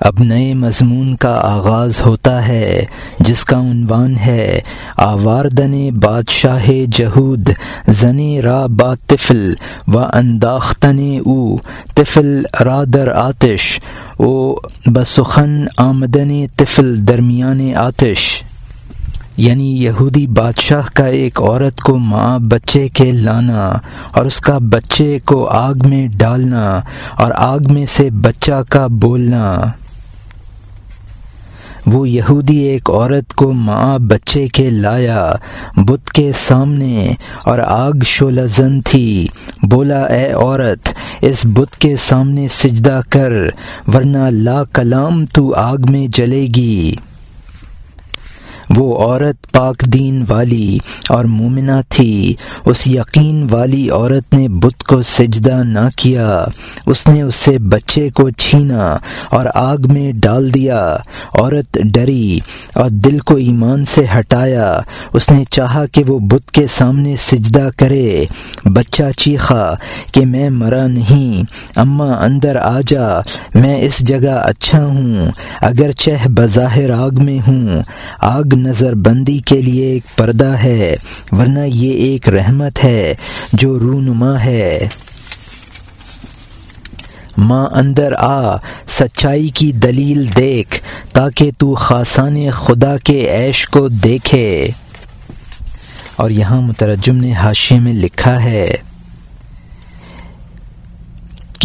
اب نئے مضمون کا آغاز ہوتا ہے، جس کا عنوان ہے، آواردن بادشاہ جہود، زن را با طفل و انداختن او، طفل را در آتش، او بسخن آمدن طفل درمیان آتش۔ یعنی یہودی بادشاہ کا ایک عورت کو ماں بچے کے لانا اور اس کا بچے کو آگ میں ڈالنا اور آگ میں سے بچہ کا بولنا۔ وہ یہودی ایک عورت کو ماں بچے کے لایا، بت کے سامنے، اور آگ شولہ زن تھی۔ بولا، اے عورت، اس بت کے سامنے سجدہ کر، ورنہ لا کلام تو آگ میں جلے گی۔ وہ عورت پاک دین والی اور مومنہ تھی۔ اس یقین والی عورت نے بت کو سجدہ نہ کیا۔ اس نے اس سے بچے کو چھینا اور آگ میں ڈال دیا۔ عورت ڈری اور دل کو ایمان سے ہٹایا۔ اس نے چاہا کہ وہ بت کے سامنے سجدہ کرے۔ بچہ چیخا کہ میں مرا نہیں، اماں اندر آ جا، میں اس جگہ اچھا ہوں اگر چہ بظاہر آگ میں ہوں۔ آگ نظر بندی کے لیے ایک پردہ ہے، ورنہ یہ ایک رحمت ہے جو رونما ہے۔ ماں اندر آ، سچائی کی دلیل دیکھ، تاکہ تو خاصان خدا کے عیش کو دیکھے۔ اور یہاں مترجم نے حاشے میں لکھا ہے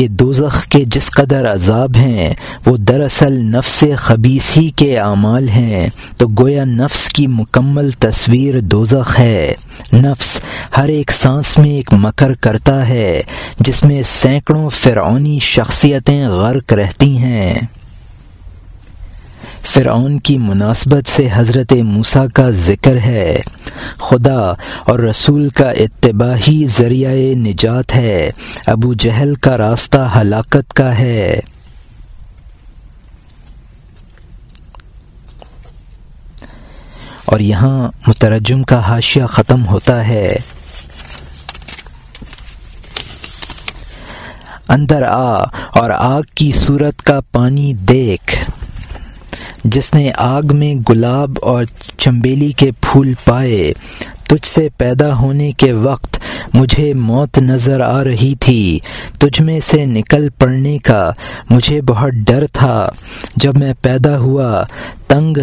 کہ دوزخ کے جس قدر عذاب ہیں، وہ دراصل نفس خبیص ہی کے اعمال ہیں۔ تو گویا نفس کی مکمل تصویر دوزخ ہے۔ نفس ہر ایک سانس میں ایک مکر کرتا ہے، جس میں سینکڑوں فرعونی شخصیتیں غرق رہتی ہیں۔ فرعون کی مناسبت سے حضرت موسیٰ کا ذکر ہے۔ خدا اور رسول کا اتباہی ذریعہ نجات ہے۔ ابو جہل کا راستہ ہلاکت کا ہے۔ اور یہاں مترجم کا حاشیہ ختم ہوتا ہے۔ اندر آ اور آگ کی صورت کا پانی دیکھ۔ جس نے آگ میں گلاب اور چمبیلی کے پھول پائے، تجھ سے پیدا ہونے کے وقت مجھے موت نظر آ رہی تھی، تجھ میں سے نکل پڑنے کا مجھے بہت ڈر تھا۔ جب میں پیدا ہوا، تنگ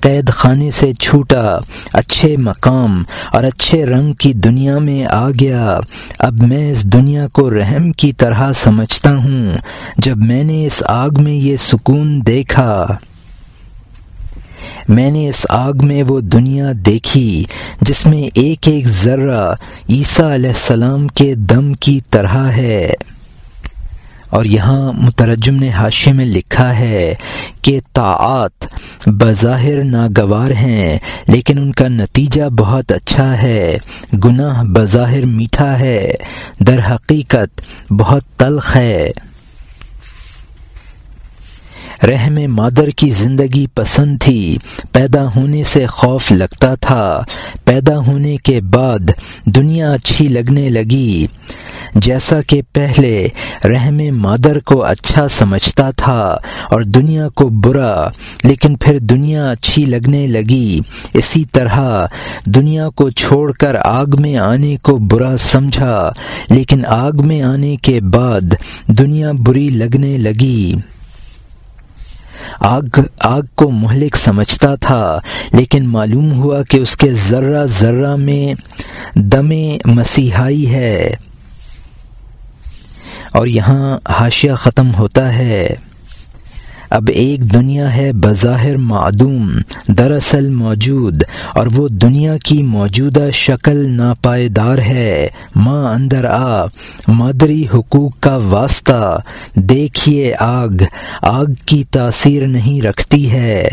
قید خانے سے چھوٹا، اچھے مقام اور اچھے رنگ کی دنیا میں آ گیا۔ اب میں اس دنیا کو رحم کی طرح سمجھتا ہوں، جب میں نے اس آگ میں یہ سکون دیکھا۔ میں نے اس آگ میں وہ دنیا دیکھی جس میں ایک ایک ذرہ عیسیٰ علیہ السلام کے دم کی طرح ہے۔ اور یہاں مترجم نے حاشے میں لکھا ہے کہ طاعت بظاہر ناگوار ہیں، لیکن ان کا نتیجہ بہت اچھا ہے۔ گناہ بظاہر میٹھا ہے، در حقیقت بہت تلخ ہے۔ رحم مادر کی زندگی پسند تھی۔ پیدا ہونے سے خوف لگتا تھا۔ پیدا ہونے کے بعد دنیا اچھی لگنے لگی۔ جیسا کہ پہلے رحم مادر کو اچھا سمجھتا تھا اور دنیا کو برا، لیکن پھر دنیا اچھی لگنے لگی۔ اسی طرح دنیا کو چھوڑ کر آگ میں آنے کو برا سمجھا، لیکن آگ میں آنے کے بعد دنیا بری لگنے لگی۔ آگ آگ کو مہلک سمجھتا تھا، لیکن معلوم ہوا کہ اس کے ذرہ ذرہ میں دم مسیحائی ہے۔ اور یہاں حاشیہ ختم ہوتا ہے۔ اب ایک دنیا ہے بظاہر معدوم، دراصل موجود، اور وہ دنیا کی موجودہ شکل ناپائیدار ہے۔ ماں اندر آ، مادری حقوق کا واسطہ۔ دیکھیے آگ آگ کی تاثیر نہیں رکھتی ہے۔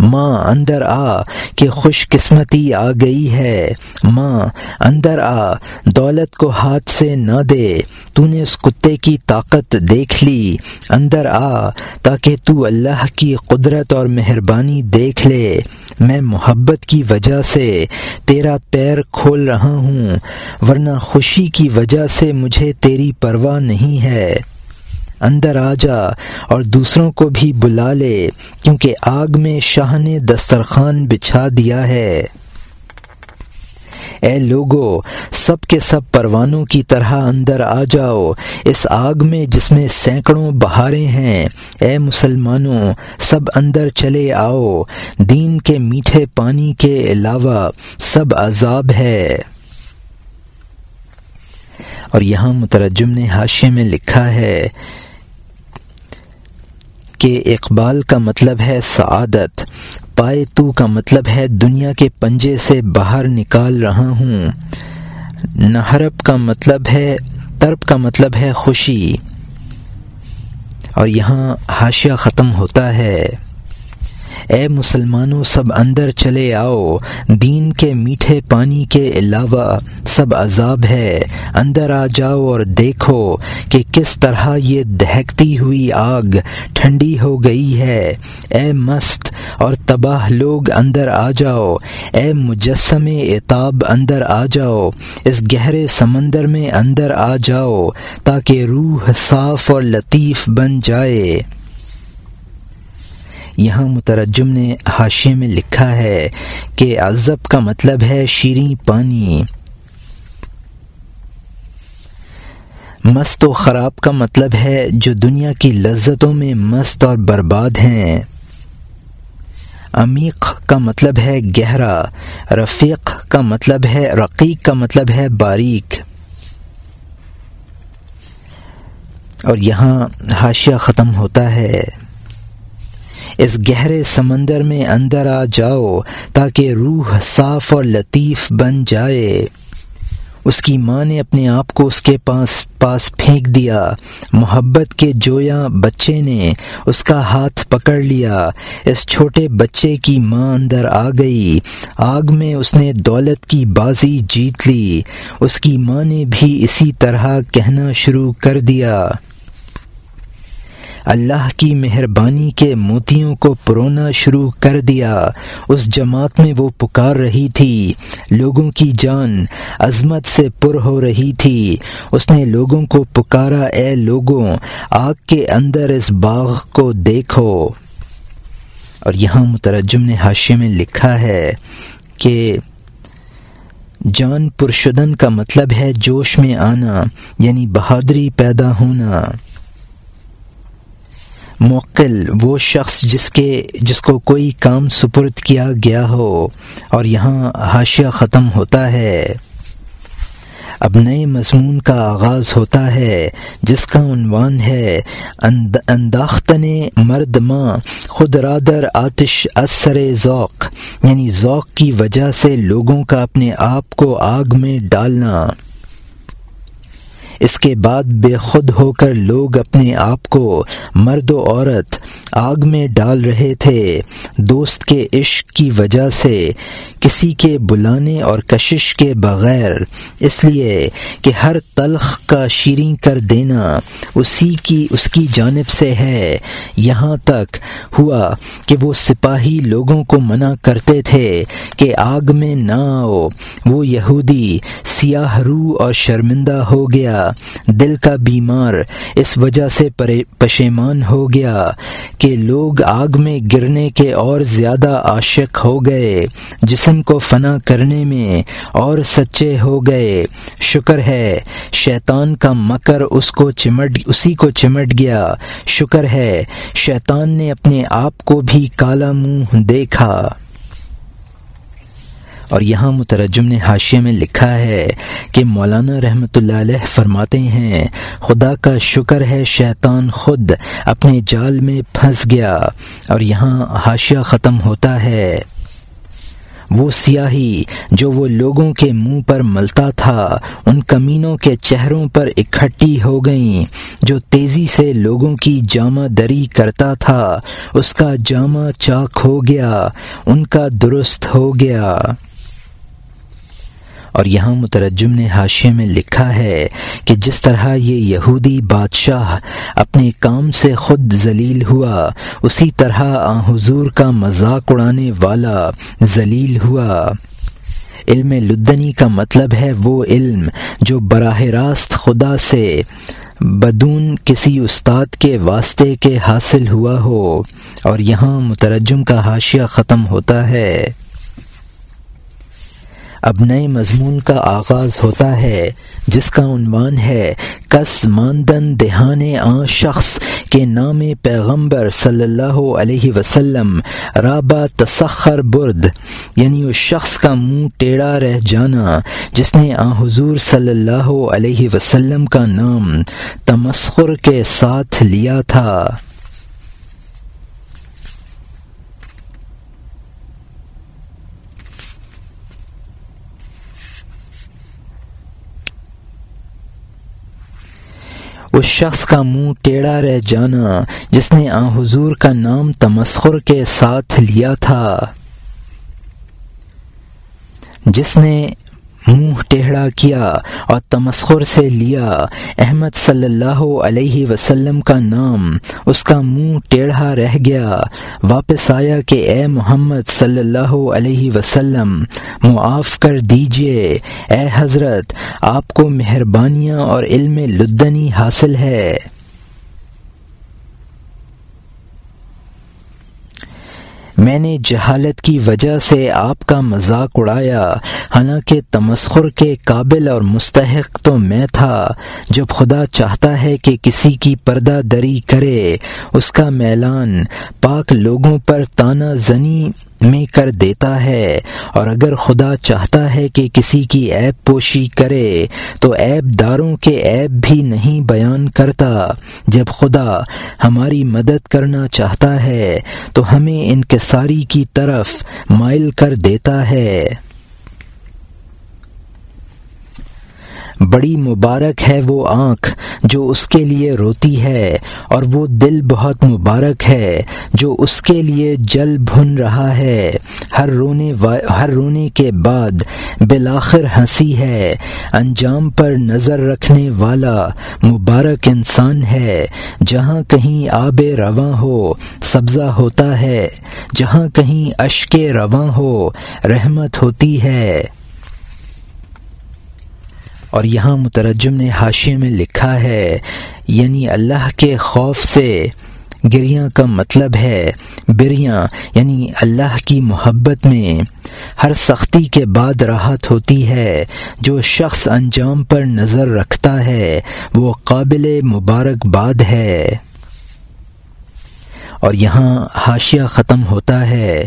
ماں اندر آ کہ خوش قسمتی آ گئی ہے۔ ماں اندر آ، دولت کو ہاتھ سے نہ دے۔ تو نے اس کتے کی طاقت دیکھ لی۔ اندر آ، تاکہ تو اللہ کی قدرت اور مہربانی دیکھ لے۔ میں محبت کی وجہ سے تیرا پیر کھول رہا ہوں، ورنہ خوشی کی وجہ سے مجھے تیری پرواہ نہیں ہے۔ اندر آ جا اور دوسروں کو بھی بلا لے، کیونکہ آگ میں شاہ نے دسترخوان بچھا دیا ہے۔ اے لوگو، سب کے سب پروانوں کی طرح اندر آ جاؤ۔ اس آگ میں جس میں سینکڑوں بہاریں ہیں۔ اے مسلمانوں، سب اندر چلے آؤ۔ دین کے میٹھے پانی کے علاوہ سب عذاب ہے۔ اور یہاں مترجم نے حاشے میں لکھا ہے کہ اقبال کا مطلب ہے سعادت، پائے تو کا مطلب ہے دنیا کے پنجے سے باہر نکال رہا ہوں۔ نہرب کا مطلب ہے، ترب کا مطلب ہے خوشی۔ اور یہاں حاشیہ ختم ہوتا ہے۔ اے مسلمانوں، سب اندر چلے آؤ۔ دین کے میٹھے پانی کے علاوہ سب عذاب ہے۔ اندر آ جاؤ اور دیکھو کہ کس طرح یہ دہکتی ہوئی آگ ٹھنڈی ہو گئی ہے۔ اے مست اور تباہ لوگ اندر آ جاؤ۔ اے مجسم اعتاب اندر آ جاؤ۔ اس گہرے سمندر میں اندر آ جاؤ تاکہ روح صاف اور لطیف بن جائے۔ یہاں مترجم نے حاشے میں لکھا ہے کہ عذب کا مطلب ہے شیریں پانی۔ مست و خراب کا مطلب ہے جو دنیا کی لذتوں میں مست اور برباد ہیں۔ عمیق کا مطلب ہے گہرا، رفیق کا مطلب ہے رقیق کا مطلب ہے باریک۔ اور یہاں حاشیہ ختم ہوتا ہے۔ اس گہرے سمندر میں اندر آ جاؤ تاکہ روح صاف اور لطیف بن جائے۔ اس کی ماں نے اپنے آپ کو اس کے پاس پاس پھینک دیا۔ محبت کے جویا بچے نے اس کا ہاتھ پکڑ لیا۔ اس چھوٹے بچے کی ماں اندر آ گئی۔ آگ میں اس نے دولت کی بازی جیت لی۔ اس کی ماں نے بھی اسی طرح کہنا شروع کر دیا۔ اللہ کی مہربانی کے موتیوں کو پرونا شروع کر دیا۔ اس جماعت میں وہ پکار رہی تھی۔ لوگوں کی جان عظمت سے پر ہو رہی تھی۔ اس نے لوگوں کو پکارا، اے لوگوں، آگ کے اندر اس باغ کو دیکھو۔ اور یہاں مترجم نے حاشے میں لکھا ہے کہ جان پرشدن کا مطلب ہے جوش میں آنا یعنی بہادری پیدا ہونا۔ موقل، وہ شخص جس کے، جس کو کوئی کام سپرد کیا گیا ہو اور یہاں حاشیہ ختم ہوتا ہے۔ اب نئے مضمون کا آغاز ہوتا ہے، جس کا عنوان ہے انداختن مرد ماں، خود رادر آتش اثر ذوق۔ یعنی ذوق کی وجہ سے لوگوں کا اپنے آپ کو آگ میں ڈالنا۔ اس کے بعد بے خود ہو کر لوگ اپنے آپ کو مرد و عورت آگ میں ڈال رہے تھے۔ دوست کے عشق کی وجہ سے کسی کے بلانے اور کشش کے بغیر۔ اس لیے کہ ہر تلخ کا شیریں کر دینا اسی کی، اس کی جانب سے ہے۔ یہاں تک ہوا کہ وہ سپاہی لوگوں کو منع کرتے تھے کہ آگ میں نہ آؤ۔ وہ یہودی، سیاہ رو اور شرمندہ ہو گیا۔ دل کا بیمار اس وجہ سے پشیمان ہو گیا کہ لوگ آگ میں گرنے کے اور زیادہ عاشق ہو گئے، جسم کو فنا کرنے میں اور سچے ہو گئے۔ شکر ہے، شیطان کا مکر اس کو چمٹ اسی کو چمٹ گیا۔ شکر ہے، شیطان نے اپنے آپ کو بھی کالا منہ دیکھا۔ اور یہاں مترجم نے حاشیے میں لکھا ہے کہ مولانا رحمۃ اللہ علیہ فرماتے ہیں، خدا کا شکر ہے شیطان خود اپنے جال میں پھنس گیا اور یہاں حاشیہ ختم ہوتا ہے۔ وہ سیاہی جو وہ لوگوں کے منہ پر ملتا تھا، ان کمینوں کے چہروں پر اکٹھی ہو گئیں۔ جو تیزی سے لوگوں کی جامہ دری کرتا تھا، اس کا جامہ چاک ہو گیا، ان کا درست ہو گیا۔ اور یہاں مترجم نے حاشے میں لکھا ہے کہ جس طرح یہ یہودی بادشاہ اپنے کام سے خود ذلیل ہوا، اسی طرح آ حضور کا مذاق اڑانے والا ذلیل ہوا۔ علم لدنی کا مطلب ہے وہ علم جو براہ راست خدا سے بدون کسی استاد کے واسطے کے حاصل ہوا ہو۔ اور یہاں مترجم کا حاشیہ ختم ہوتا ہے۔ اب نئے مضمون کا آغاز ہوتا ہے، جس کا عنوان ہے، کس ماندن دہان آ شخص کے نام پیغمبر صلی اللہ علیہ وسلم، رابع تسخر برد یعنی اس شخص کا منہ ٹیڑھا رہ جانا، جس نے آ حضور صلی اللہ علیہ وسلم کا نام تمسخر کے ساتھ لیا تھا۔ اس شخص کا منہ ٹیڑھا رہ جانا جس نے آ حضور کا نام تمسخر کے ساتھ لیا تھا۔ جس نے منہ ٹیڑھا کیا اور تمسخر سے لیا۔ احمد صلی اللہ علیہ وسلم کا نام اس کا منہ ٹیڑھا رہ گیا۔ واپس آیا کہ اے محمد صلی اللہ علیہ وسلم، معاف کر دیجیے۔ اے حضرت، آپ کو مہربانیاں اور علم لدنی حاصل ہے۔ میں نے جہالت کی وجہ سے آپ کا مذاق اڑایا۔ حالانکہ تمسخر کے قابل اور مستحق تو میں تھا۔ جب خدا چاہتا ہے کہ کسی کی پردہ دری کرے، اس کا میلان پاک لوگوں پر تانہ زنی میں کر دیتا ہے۔ اور اگر خدا چاہتا ہے کہ کسی کی عیب پوشی کرے، تو عیب داروں کے عیب بھی نہیں بیان کرتا۔ جب خدا ہماری مدد کرنا چاہتا ہے، تو ہمیں انکساری کی طرف مائل کر دیتا ہے۔ بڑی مبارک ہے وہ آنکھ جو اس کے لیے روتی ہے، اور وہ دل بہت مبارک ہے جو اس کے لیے جل بھن رہا ہے۔ ہر رونے ہر رونے کے بعد بالآخر ہنسی ہے۔ انجام پر نظر رکھنے والا مبارک انسان ہے۔ جہاں کہیں آب رواں ہو، سبزہ ہوتا ہے۔ جہاں کہیں اشک رواں ہو، رحمت ہوتی ہے۔ اور یہاں مترجم نے حاشیے میں لکھا ہے یعنی اللہ کے خوف سے گریاں کا مطلب ہے بریاں یعنی اللہ کی محبت میں ہر سختی کے بعد راحت ہوتی ہے۔ جو شخص انجام پر نظر رکھتا ہے، وہ قابل مبارکباد ہے۔ اور یہاں حاشیہ ختم ہوتا ہے۔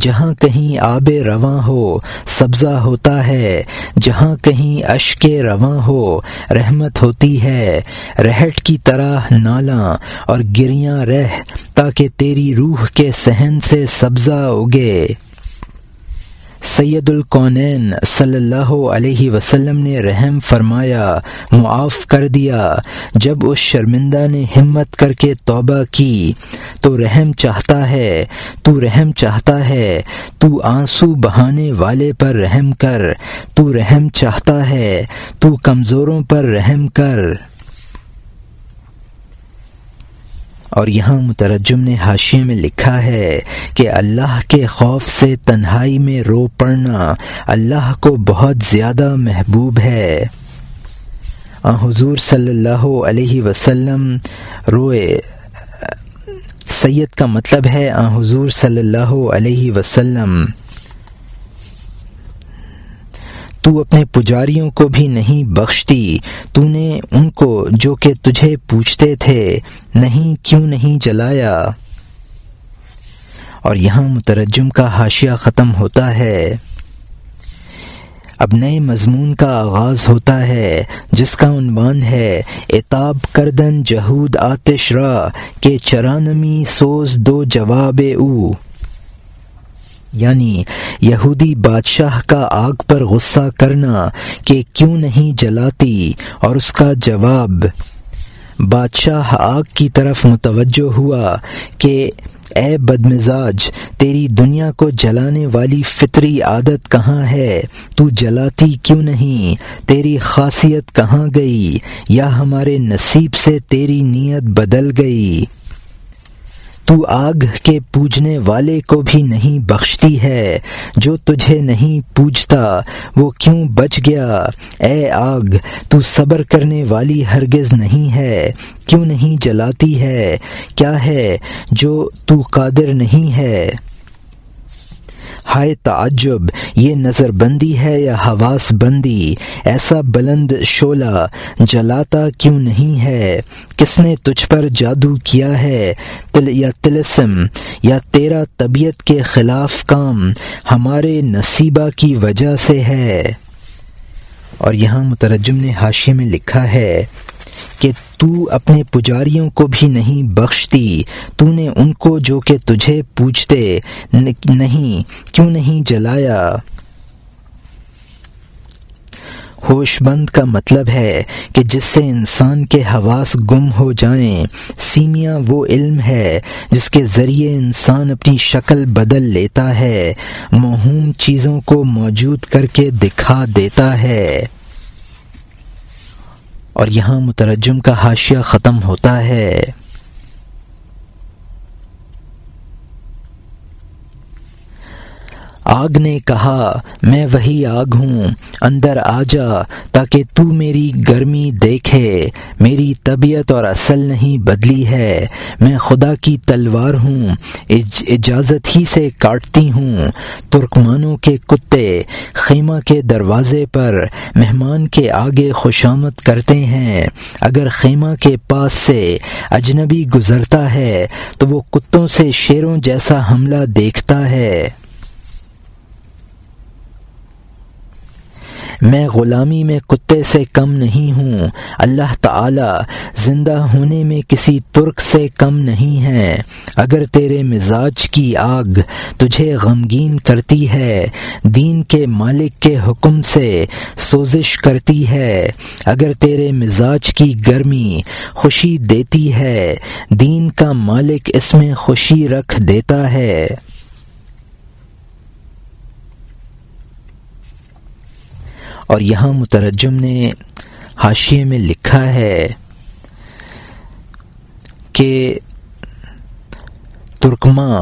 جہاں کہیں آب رواں ہو، سبزہ ہوتا ہے۔ جہاں کہیں اشک رواں ہو، رحمت ہوتی ہے۔ رہٹ کی طرح نالاں اور گریاں رہ، تاکہ تیری روح کے سہن سے سبزہ اگے۔ سید القونین صلی اللہ علیہ وسلم نے رحم فرمایا، معاف کر دیا۔ جب اس شرمندہ نے ہمت کر کے توبہ کی، تو رحم چاہتا ہے، تو رحم چاہتا ہے، تو آنسو بہانے والے پر رحم کر، تو رحم چاہتا ہے، تو کمزوروں پر رحم کر۔ اور یہاں مترجم نے حاشیے میں لکھا ہے کہ اللہ کے خوف سے تنہائی میں رو پڑنا اللہ کو بہت زیادہ محبوب ہے۔ حضور صلی اللہ علیہ وسلم روئے۔ سید کا مطلب ہے حضور صلی اللہ علیہ وسلم۔ تو اپنے پجاریوں کو بھی نہیں بخشتی۔ تو نے ان کو جو کہ تجھے پوچھتے تھے، نہیں، کیوں نہیں جلایا؟ اور یہاں مترجم کا حاشیہ ختم ہوتا ہے۔ اب نئے مضمون کا آغاز ہوتا ہے، جس کا عنوان ہے اتاب کردن جہود آتش را کے چرانمی سوز دو جواب او۔ یعنی یہودی بادشاہ کا آگ پر غصہ کرنا کہ کیوں نہیں جلاتی؟ اور اس کا جواب، بادشاہ آگ کی طرف متوجہ ہوا کہ، اے بدمزاج، تیری دنیا کو جلانے والی فطری عادت کہاں ہے؟ تو جلاتی کیوں نہیں؟ تیری خاصیت کہاں گئی؟ یا ہمارے نصیب سے تیری نیت بدل گئی؟ تو آگ کے پوجنے والے کو بھی نہیں بخشتی ہے، جو تجھے نہیں پوجتا، وہ کیوں بچ گیا؟ اے آگ، تو صبر کرنے والی ہرگز نہیں ہے، کیوں نہیں جلاتی ہے؟ کیا ہے جو تو قادر نہیں ہے؟ ہائے تعجب، یہ نظر بندی ہے یا حواس بندی؟ ایسا بلند شولہ جلاتا کیوں نہیں ہے؟ کس نے تجھ پر جادو کیا ہے؟ تل یا تلسم، یا تیرا طبیعت کے خلاف کام ہمارے نصیبہ کی وجہ سے ہے؟ اور یہاں مترجم نے حاشیے میں لکھا ہے کہ تو اپنے پجاریوں کو بھی نہیں بخشتی۔ تو نے ان کو جو کہ تجھے پوچھتے نہیں، کیوں نہیں جلایا؟ ہوش بند کا مطلب ہے کہ جس سے انسان کے حواس گم ہو جائیں سیمیاں وہ علم ہے جس کے ذریعے انسان اپنی شکل بدل لیتا ہے موہوم چیزوں کو موجود کر کے دکھا دیتا ہے۔ اور یہاں مترجم کا حاشیہ ختم ہوتا ہے۔ آگ نے کہا، میں وہی آگ ہوں، اندر آ جا، تاکہ تو میری گرمی دیکھے، میری طبیعت اور اصل نہیں بدلی ہے، میں خدا کی تلوار ہوں، اج اجازت ہی سے کاٹتی ہوں، ترکمانوں کے کتے خیمہ کے دروازے پر مہمان کے آگے خوشامد کرتے ہیں، اگر خیمہ کے پاس سے اجنبی گزرتا ہے، تو وہ کتوں سے شیروں جیسا حملہ دیکھتا ہے۔ میں غلامی میں کتے سے کم نہیں ہوں۔ اللہ تعالی زندہ ہونے میں کسی ترک سے کم نہیں ہے۔ اگر تیرے مزاج کی آگ تجھے غمگین کرتی ہے، دین کے مالک کے حکم سے سوزش کرتی ہے۔ اگر تیرے مزاج کی گرمی خوشی دیتی ہے، دین کا مالک اس میں خوشی رکھ دیتا ہے۔ اور یہاں مترجم نے حاشیے میں لکھا ہے کہ ترکما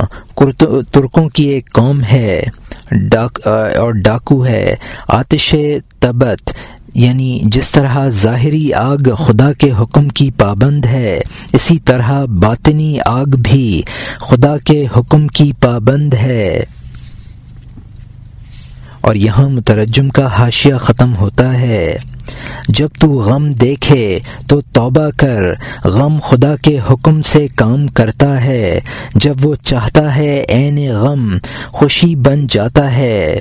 ترکوں کی ایک قوم ہے، ڈاک، اور ڈاکو ہے، آتش تبت یعنی جس طرح ظاہری آگ خدا کے حکم کی پابند ہے، اسی طرح باطنی آگ بھی خدا کے حکم کی پابند ہے۔ اور یہاں مترجم کا حاشیہ ختم ہوتا ہے۔ جب تو غم دیکھے تو توبہ کر، غم خدا کے حکم سے کام کرتا ہے۔ جب وہ چاہتا ہے عین غم، خوشی بن جاتا ہے۔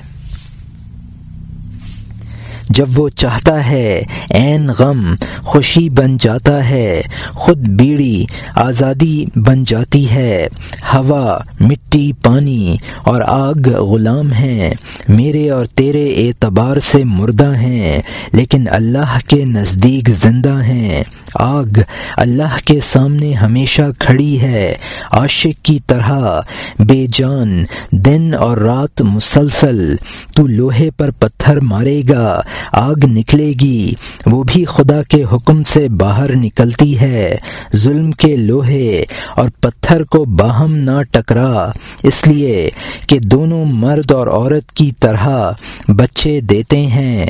جب وہ چاہتا ہے، عین غم خوشی بن جاتا ہے، خود بیڑی آزادی بن جاتی ہے، ہوا، مٹی، پانی اور آگ غلام ہیں، میرے اور تیرے اعتبار سے مردہ ہیں، لیکن اللہ کے نزدیک زندہ ہیں۔ آگ اللہ کے سامنے ہمیشہ کھڑی ہے، عاشق کی طرح۔ بے جان، دن اور رات مسلسل۔ تو لوہے پر پتھر مارے گا، آگ نکلے گی۔ وہ بھی خدا کے حکم سے باہر نکلتی ہے۔ ظلم کے لوہے اور پتھر کو باہم نہ ٹکرا۔ اس لیے کہ دونوں مرد اور عورت کی طرح بچے دیتے ہیں۔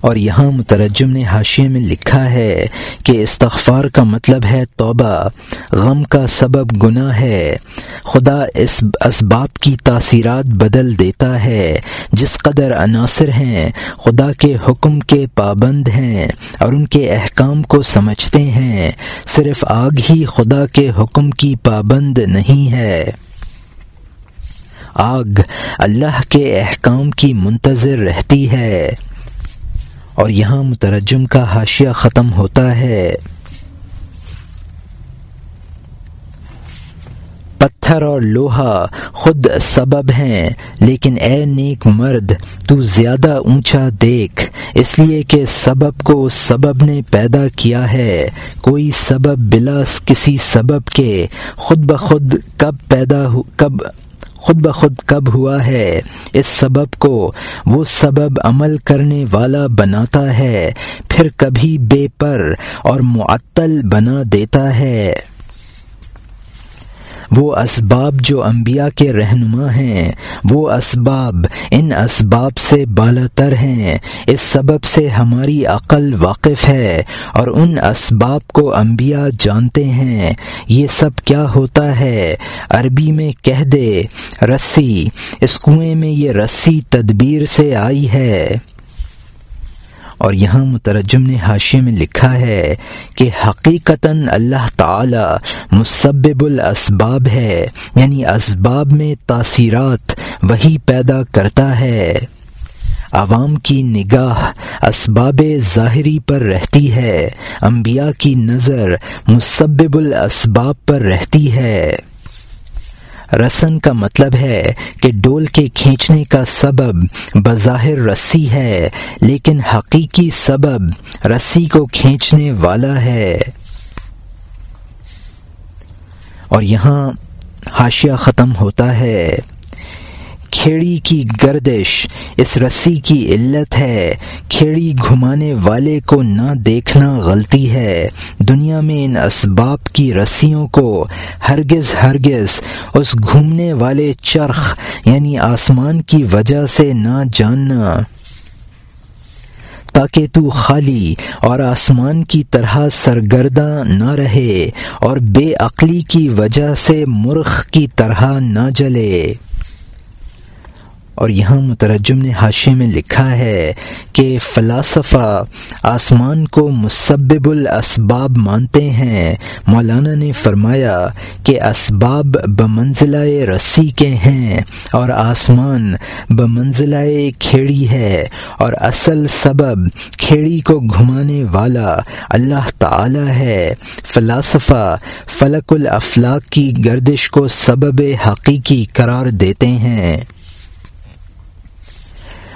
اور یہاں مترجم نے حاشیے میں لکھا ہے کہ استغفار کا مطلب ہے توبہ، غم کا سبب گناہ ہے۔ خدا اس اسباب کی تاثیرات بدل دیتا ہے۔ جس قدر عناصر ہیں، خدا کے حکم کے پابند ہیں اور ان کے احکام کو سمجھتے ہیں۔ صرف آگ ہی خدا کے حکم کی پابند نہیں ہے۔ آگ اللہ کے احکام کی منتظر رہتی ہے۔ اور یہاں مترجم کا حاشیہ ختم ہوتا ہے۔ پتھر اور لوہا خود سبب ہیں، لیکن اے نیک مرد، تو زیادہ اونچا دیکھ۔ اس لیے کہ سبب کو سبب نے پیدا کیا ہے۔ کوئی سبب بلا کسی سبب کے، خود بخود کب پیدا ہو کب خود بخود کب ہوا ہے؟ اس سبب کو وہ سبب عمل کرنے والا بناتا ہے، پھر کبھی بے پر اور معطل بنا دیتا ہے۔ وہ اسباب جو انبیاء کے رہنما ہیں، وہ اسباب ان اسباب سے بالا تر ہیں، اس سبب سے ہماری عقل واقف ہے اور ان اسباب کو انبیاء جانتے ہیں۔ یہ سب کیا ہوتا ہے؟ عربی میں کہہ دے، رسی، اس کنویں میں یہ رسی تدبیر سے آئی ہے۔ اور یہاں مترجم نے حاشے میں لکھا ہے کہ حقیقتاً اللہ تعالی مسبب الاسباب ہے یعنی اسباب میں تاثیرات وہی پیدا کرتا ہے۔ عوام کی نگاہ اسباب ظاہری پر رہتی ہے، انبیاء کی نظر مسبب الاسباب پر رہتی ہے۔ رسن کا مطلب ہے کہ ڈول کے کھینچنے کا سبب بظاہر رسی ہے، لیکن حقیقی سبب رسی کو کھینچنے والا ہے۔ اور یہاں حاشیہ ختم ہوتا ہے۔ کھیڑی کی گردش، اس رسی کی علت ہے۔ کھیڑی گھمانے والے کو نہ دیکھنا غلطی ہے۔ دنیا میں ان اسباب کی رسیوں کو ہرگز ہرگز اس گھومنے والے چرخ یعنی آسمان کی وجہ سے نہ جاننا۔ تاکہ تو خالی اور آسمان کی طرح سرگردہ نہ رہے اور بے عقلی کی وجہ سے مرخ کی طرح نہ جلے۔ اور یہاں مترجم نے حاشے میں لکھا ہے کہ فلاسفہ آسمان کو مسبب الاسباب مانتے ہیں۔ مولانا نے فرمایا کہ اسباب بمنزلہ رسی کے ہیں اور آسمان بمنزلہ کھیڑی ہے اور اصل سبب کھیڑی کو گھمانے والا اللہ تعالی ہے۔ فلاسفہ فلک الافلاق کی گردش کو سبب حقیقی قرار دیتے ہیں۔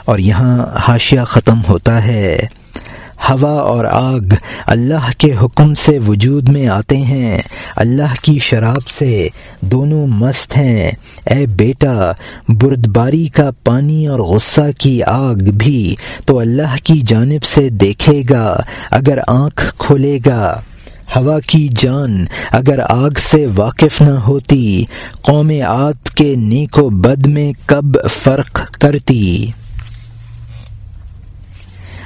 اور یہاں حاشیہ ختم ہوتا ہے۔ ہوا اور آگ اللہ کے حکم سے وجود میں آتے ہیں۔ اللہ کی شراب سے دونوں مست ہیں۔ اے بیٹا، بردباری کا پانی اور غصہ کی آگ بھی تو اللہ کی جانب سے دیکھے گا، اگر آنکھ کھولے گا۔ ہوا کی جان اگر آگ سے واقف نہ ہوتی، قوم آت کے نیک و بد میں کب فرق کرتی؟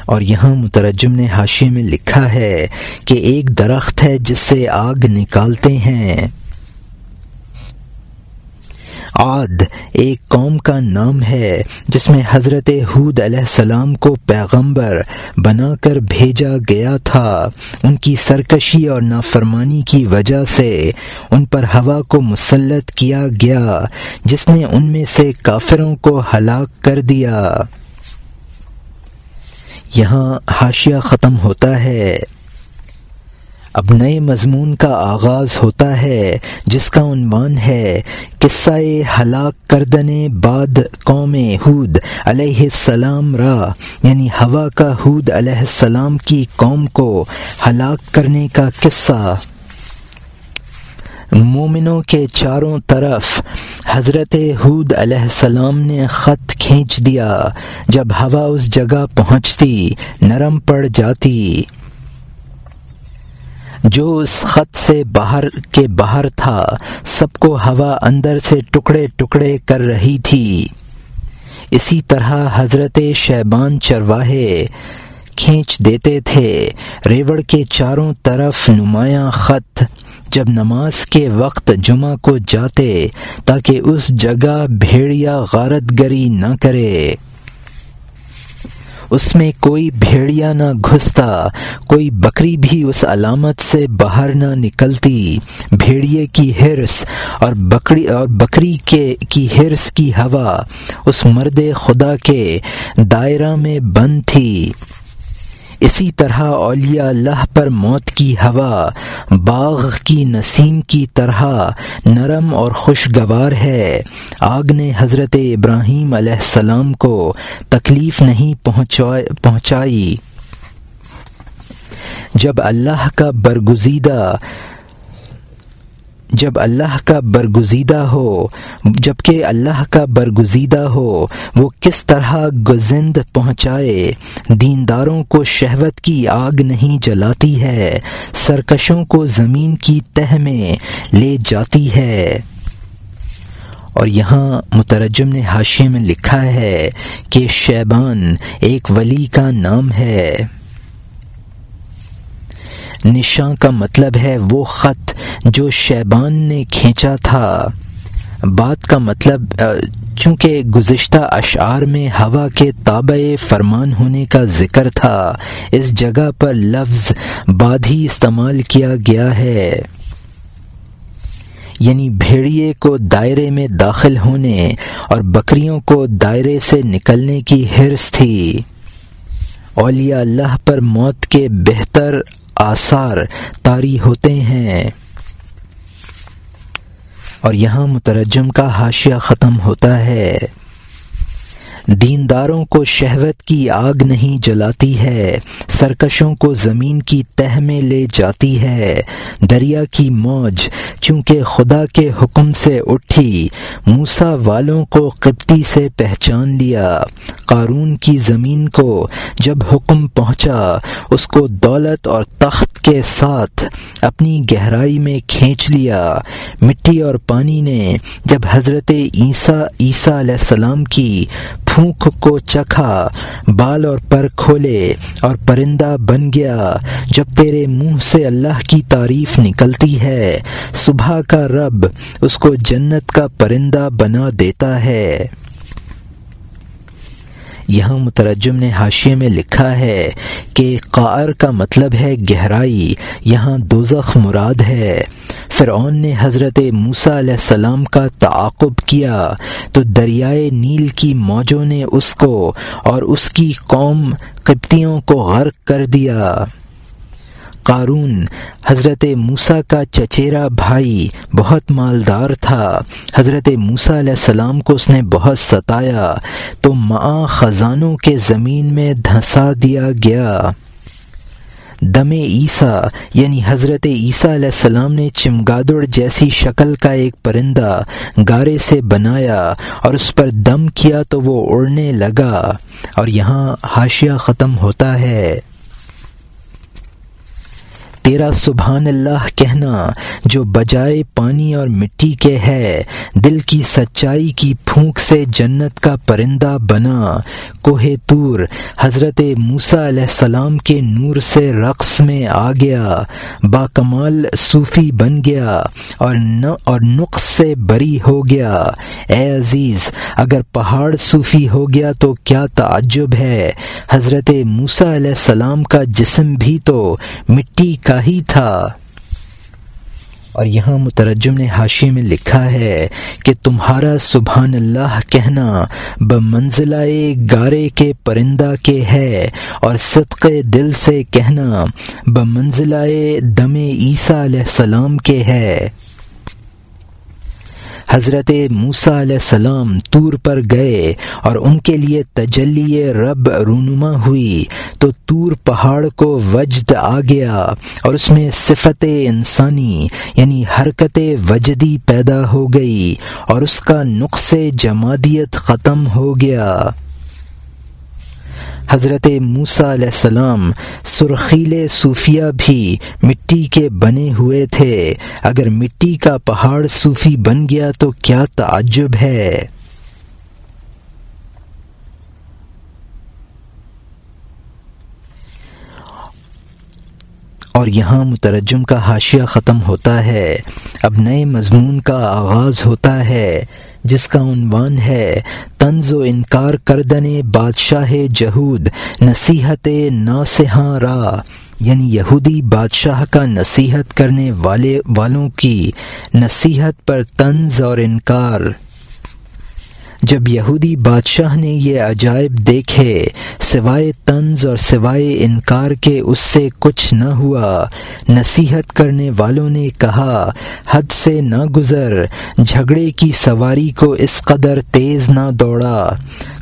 اور یہاں مترجم نے حاشے میں لکھا ہے کہ ایک درخت ہے جس سے آگ نکالتے ہیں۔ عاد ایک قوم کا نام ہے جس میں حضرت حود علیہ السلام کو پیغمبر بنا کر بھیجا گیا تھا۔ ان کی سرکشی اور نافرمانی کی وجہ سے ان پر ہوا کو مسلط کیا گیا، جس نے ان میں سے کافروں کو ہلاک کر دیا۔ یہاں حاشیہ ختم ہوتا ہے۔ اب نئے مضمون کا آغاز ہوتا ہے، جس کا عنوان ہے، قصہ ہلاک کردن بعد قوم حود علیہ السلام را یعنی ہوا کا حود علیہ السلام کی قوم کو ہلاک کرنے کا قصہ۔ مومنوں کے چاروں طرف حضرت حود علیہ السلام نے خط کھینچ دیا۔ جب ہوا اس جگہ پہنچتی، نرم پڑ جاتی۔ جو اس خط سے باہر کے باہر تھا، سب کو ہوا اندر سے ٹکڑے ٹکڑے کر رہی تھی۔ اسی طرح حضرت شیبان چرواہے کھینچ دیتے تھے۔ ریوڑ کے چاروں طرف نمایاں خط جب نماز کے وقت جمعہ کو جاتے تاکہ اس جگہ بھیڑیا غارت گری نہ کرے۔ اس میں کوئی بھیڑیا نہ گھستا، کوئی بکری بھی اس علامت سے باہر نہ نکلتی۔ بھیڑیے کی ہرس اور بکری اور بکری کے کی ہرس کی ہوا اس مرد خدا کے دائرہ میں بند تھی۔ اسی طرح اولیاء اللہ پر موت کی ہوا، باغ کی نسیم کی طرح نرم اور خوشگوار ہے۔ آگ نے حضرت ابراہیم علیہ السلام کو تکلیف نہیں پہنچائی۔ جب اللہ کا برگزیدہ جب اللہ کا برگزیدہ ہو جبکہ اللہ کا برگزیدہ ہو، وہ کس طرح گزند پہنچائے؟ دینداروں کو شہوت کی آگ نہیں جلاتی ہے، سرکشوں کو زمین کی تہ میں لے جاتی ہے۔ اور یہاں مترجم نے حاشیے میں لکھا ہے کہ شیبان ایک ولی کا نام ہے۔ نشاں کا مطلب ہے وہ خط جو شیبان نے کھینچا تھا۔ بات کا مطلب چونکہ گزشتہ اشعار میں ہوا کے تابع فرمان ہونے کا ذکر تھا، اس جگہ پر لفظ بادھی استعمال کیا گیا ہے۔ یعنی بھیڑیے کو دائرے میں داخل ہونے اور بکریوں کو دائرے سے نکلنے کی حرص تھی۔ اولیاء اللہ پر موت کے بہتر آثار طاری ہوتے ہیں۔ اور یہاں مترجم کا حاشیہ ختم ہوتا ہے۔ دینداروں کو شہوت کی آگ نہیں جلاتی ہے، سرکشوں کو زمین کی تہ میں لے جاتی ہے۔ دریا کی موج چونکہ خدا کے حکم سے اٹھی موسا والوں کو قبطی سے پہچان لیا۔ قارون کی زمین کو جب حکم پہنچا، اس کو دولت اور تخت کے ساتھ اپنی گہرائی میں کھینچ لیا۔ مٹی اور پانی نے جب حضرت عیسیٰ عیسیٰ علیہ السلام کی پھونک کو چکھا، بال اور پر کھولے اور پرندہ بن گیا۔ جب تیرے منہ سے اللہ کی تعریف نکلتی ہے، صبح کا رب اس کو جنت کا پرندہ بنا دیتا ہے۔ یہاں مترجم نے حاشیے میں لکھا ہے کہ قار کا مطلب ہے گہرائی، یہاں دوزخ مراد ہے۔ فرعون نے حضرت موسا علیہ السلام کا تعاقب کیا، تو دریائے نیل کی موجوں نے اس کو اور اس کی قوم قبطیوں کو غرق کر دیا۔ قارون، حضرت موسا کا چچیرا بھائی بہت مالدار تھا۔ حضرت موسا علیہ السلام کو اس نے بہت ستایا۔ تو ماں خزانوں کے زمین میں دھنسا دیا گیا۔ دم عیسیٰ یعنی حضرت عیسیٰ علیہ السلام نے چمگادڑ جیسی شکل کا ایک پرندہ گارے سے بنایا اور اس پر دم کیا تو وہ اڑنے لگا۔ اور یہاں حاشیہ ختم ہوتا ہے۔ تیرا سبحان اللہ کہنا جو بجائے پانی اور مٹی کے ہے، دل کی سچائی کی پھونک سے جنت کا پرندہ بنا۔ کوہ تور، حضرت موسا علیہ السلام کے نور سے رقص میں آ گیا۔ با کمال صوفی بن گیا اور اور نقص سے بری ہو گیا۔ اے عزیز، اگر پہاڑ صوفی ہو گیا تو کیا تعجب ہے؟ حضرت موسا علیہ السلام کا جسم بھی تو مٹی کا ہی تھا۔ اور یہاں مترجم نے حاشی میں لکھا ہے کہ تمہارا سبحان اللہ کہنا بمنزلہ گارے کے پرندہ کے ہے اور صدق دل سے کہنا بمنزلہ دم عیسیٰ علیہ السلام کے ہے۔ حضرت موسا علیہ السلام تور پر گئے اور ان کے لیے تجلی رب رونما ہوئی تو تور پہاڑ کو وجد آ گیا اور اس میں صفت انسانی یعنی حرکت وجدی پیدا ہو گئی اور اس کا نقص جمادیت ختم ہو گیا۔ حضرت موسیٰ علیہ السلام سرخیل صوفیہ بھی مٹی کے بنے ہوئے تھے۔ اگر مٹی کا پہاڑ صوفی بن گیا تو کیا تعجب ہے؟ اور یہاں مترجم کا حاشیہ ختم ہوتا ہے۔ اب نئے مضمون کا آغاز ہوتا ہے، جس کا عنوان ہے، طنز و انکار کردن بادشاہ جہود، نصیحت ناسہاں را۔ یعنی یہودی بادشاہ کا نصیحت کرنے والے والوں کی نصیحت پر طنز اور انکار۔ جب یہودی بادشاہ نے یہ عجائب دیکھے، سوائے طنز اور سوائے انکار کے اس سے کچھ نہ ہوا۔ نصیحت کرنے والوں نے کہا، حد سے نہ گزر، جھگڑے کی سواری کو اس قدر تیز نہ دوڑا۔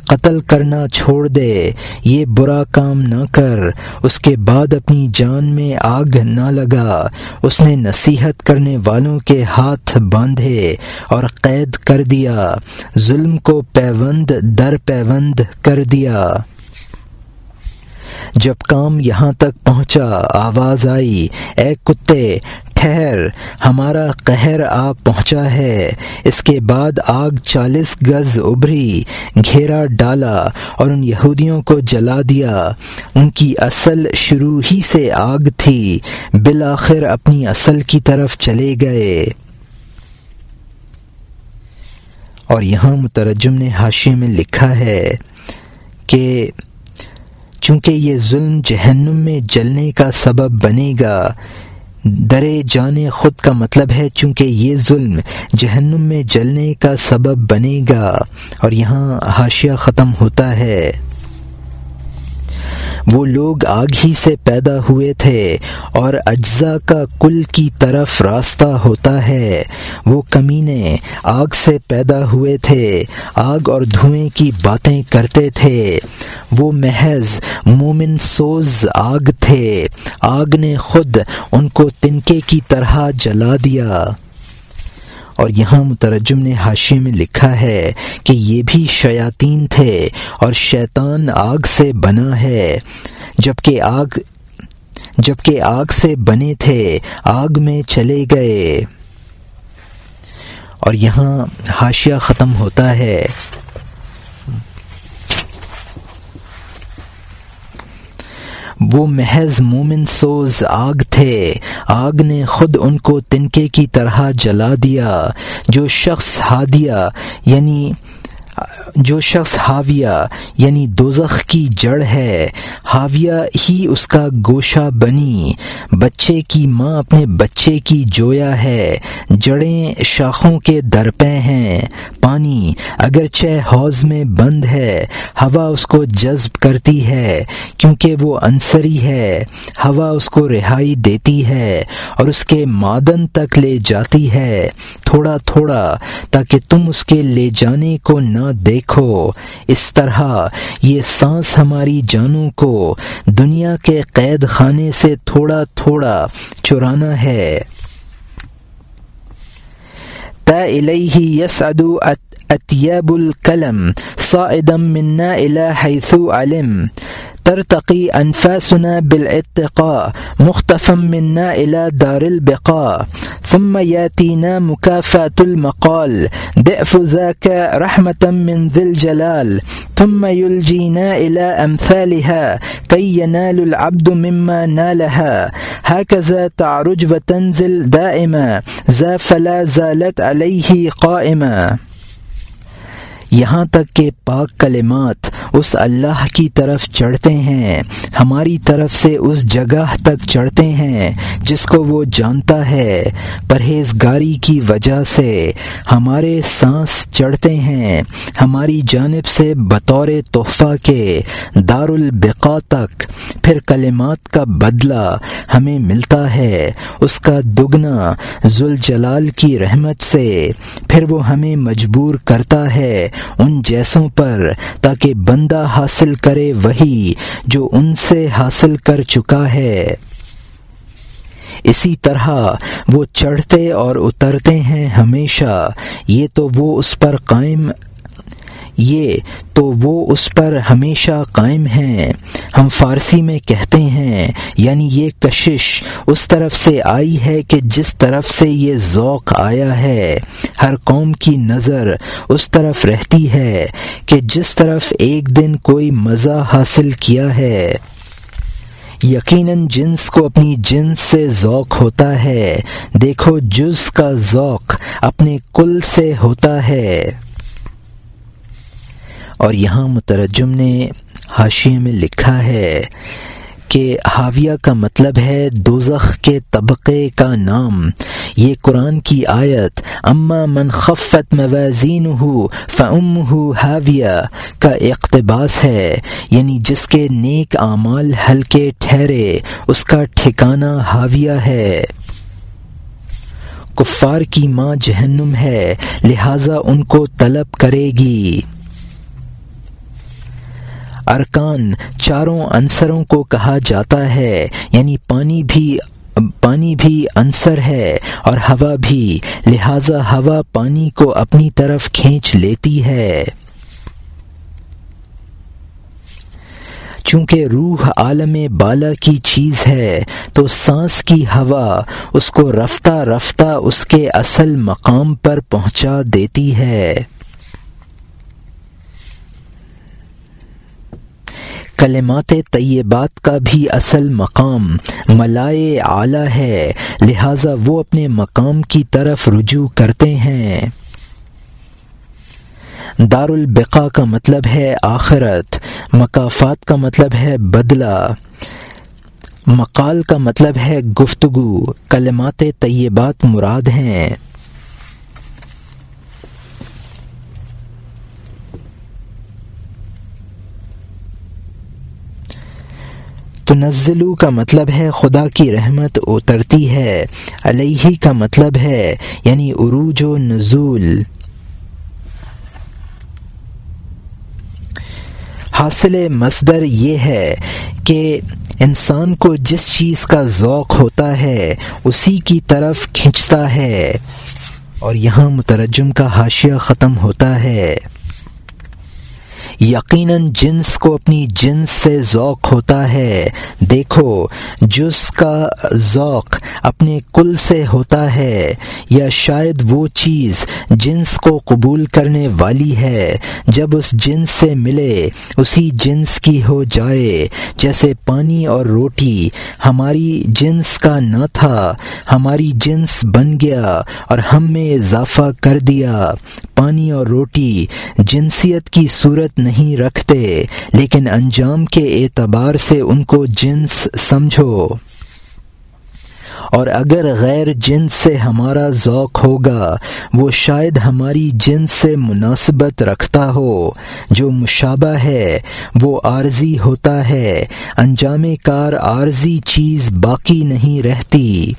قتل کرنا چھوڑ دے، یہ برا کام نہ کر۔ اس کے بعد اپنی جان میں آگ نہ لگا۔ اس نے نصیحت کرنے والوں کے ہاتھ باندھے اور قید کر دیا۔ ظلم کو پیوند، در پیوند کر دیا۔ جب کام یہاں تک پہنچا، آواز آئی، اے کتے ٹھہر ہمارا قہر آ پہنچا ہے۔ اس کے بعد آگ چالیس گز ابھری، گھیرا ڈالا اور ان یہودیوں کو جلا دیا۔ ان کی اصل شروع ہی سے آگ تھی، بالآخر اپنی اصل کی طرف چلے گئے۔ اور یہاں مترجم نے حاشے میں لکھا ہے کہ چونکہ یہ ظلم جہنم میں جلنے کا سبب بنے گا درے جانے خود کا مطلب ہے چونکہ یہ ظلم جہنم میں جلنے کا سبب بنے گا اور یہاں حاشیہ ختم ہوتا ہے۔ وہ لوگ آگ ہی سے پیدا ہوئے تھے اور اجزا کا کل کی طرف راستہ ہوتا ہے۔ وہ کمینے آگ سے پیدا ہوئے تھے، آگ اور دھوئیں کی باتیں کرتے تھے۔ وہ محض مومن سوز آگ تھے۔ آگ نے خود ان کو تنکے کی طرح جلا دیا۔ اور یہاں مترجم نے حاشے میں لکھا ہے کہ یہ بھی شیاطین تھے اور شیطان آگ سے بنا ہے۔ جبکہ آگ جبکہ آگ سے بنے تھے، آگ میں چلے گئے۔ اور یہاں حاشیہ ختم ہوتا ہے۔ وہ محض مومن سوز آگ تھے۔ آگ نے خود ان کو تنکے کی طرح جلا دیا، جو شخص ہادیہ یعنی جو شخص حاویہ یعنی دوزخ کی جڑ ہے، حاویہ ہی اس کا گوشہ بنی، بچے کی ماں اپنے بچے کی جویا ہے، جڑیں شاخوں کے درپے ہیں۔ پانی اگرچہ حوض میں بند ہے، ہوا اس کو جذب کرتی ہے، کیونکہ وہ انصری ہے۔ ہوا اس کو رہائی دیتی ہے اور اس کے معدن تک لے جاتی ہے۔ تھوڑا تھوڑا، تاکہ تم اس کے لے جانے کو نہ دیکھو، اس طرح یہ سانس ہماری جانوں کو دنیا کے قید خانے سے تھوڑا تھوڑا چرانا ہے۔ الیہ یسعد اطیب القلم صائدا منا الى حیث علم۔ ترتقي أنفاسنا بالاتقاء مختفا منا إلى دار البقاء. ثم ياتينا مكافأة المقال. ضعف ذاك رحمة من ذي الجلال. ثم يلجينا إلى أمثالها كي ينال العبد مما نالها. هكذا تعرج وتنزل دائما. ذا فلا زالت عليه قائما. یہاں تک کہ پاک کلمات اس اللہ کی طرف چڑھتے ہیں، ہماری طرف سے اس جگہ تک چڑھتے ہیں جس کو وہ جانتا ہے۔ پرہیزگاری کی وجہ سے ہمارے سانس چڑھتے ہیں، ہماری جانب سے بطور تحفہ کے دار البقا تک۔ پھر کلمات کا بدلہ ہمیں ملتا ہے، اس کا دگنا ذوالجلال کی رحمت سے۔ پھر وہ ہمیں مجبور کرتا ہے ان جیسوں پر تاکہ بندہ حاصل کرے وہی جو ان سے حاصل کر چکا ہے۔ اسی طرح وہ چڑھتے اور اترتے ہیں ہمیشہ، یہ تو وہ اس پر قائم یہ تو وہ اس پر ہمیشہ قائم ہیں۔ ہم فارسی میں کہتے ہیں یعنی یہ کشش اس طرف سے آئی ہے کہ جس طرف سے یہ ذوق آیا ہے، ہر قوم کی نظر اس طرف رہتی ہے کہ جس طرف ایک دن کوئی مزہ حاصل کیا ہے۔ یقیناً جنس کو اپنی جنس سے ذوق ہوتا ہے۔ دیکھو جز کا ذوق اپنے کل سے ہوتا ہے۔ اور یہاں مترجم نے حاشیے میں لکھا ہے کہ حاویہ کا مطلب ہے دوزخ کے طبقے کا نام۔ یہ قرآن کی آیت، اما من خفت موازین ہو فعم ہو حاویہ کا اقتباس ہے یعنی جس کے نیک اعمال ہلکے ٹھہرے، اس کا ٹھکانہ حاویہ ہے۔ کفار کی ماں جہنم ہے، لہذا ان کو طلب کرے گی۔ ارکان چاروں عنصروں کو کہا جاتا ہے یعنی پانی بھی پانی بھی عنصر ہے اور ہوا بھی، لہذا ہوا پانی کو اپنی طرف کھینچ لیتی ہے۔ چونکہ روح عالم بالا کی چیز ہے، تو سانس کی ہوا اس کو رفتہ رفتہ اس کے اصل مقام پر پہنچا دیتی ہے۔ کلمات طیبات کا بھی اصل مقام ملائے اعلیٰ ہے، لہذا وہ اپنے مقام کی طرف رجوع کرتے ہیں۔ دار البقا کا مطلب ہے آخرت مقافات کا مطلب ہے بدلہ۔ مقال کا مطلب ہے گفتگو، کلمات طیبات مراد ہیں۔ تو نزلو کا مطلب ہے خدا کی رحمت اترتی ہے علیہ کا مطلب ہے یعنی عروج و نزول۔ حاصل مصدر یہ ہے کہ انسان کو جس چیز کا ذوق ہوتا ہے، اسی کی طرف کھنچتا ہے۔ اور یہاں مترجم کا حاشیہ ختم ہوتا ہے۔ یقیناً جنس کو اپنی جنس سے ذوق ہوتا ہے۔ دیکھو، جس کا ذوق اپنے کل سے ہوتا ہے، یا شاید وہ چیز جنس کو قبول کرنے والی ہے۔ جب اس جنس سے ملے، اسی جنس کی ہو جائے۔ جیسے پانی اور روٹی، ہماری جنس کا نہ تھا، ہماری جنس بن گیا اور ہم میں اضافہ کر دیا۔ پانی اور روٹی، جنسیت کی صورت نہیں رکھتے، لیکن انجام کے اعتبار سے ان کو جنس سمجھو۔ اور اگر غیر جنس سے ہمارا ذوق ہوگا، وہ شاید ہماری جنس سے مناسبت رکھتا ہو۔ جو مشابہ ہے، وہ عارضی ہوتا ہے۔ انجام کار عارضی چیز باقی نہیں رہتی۔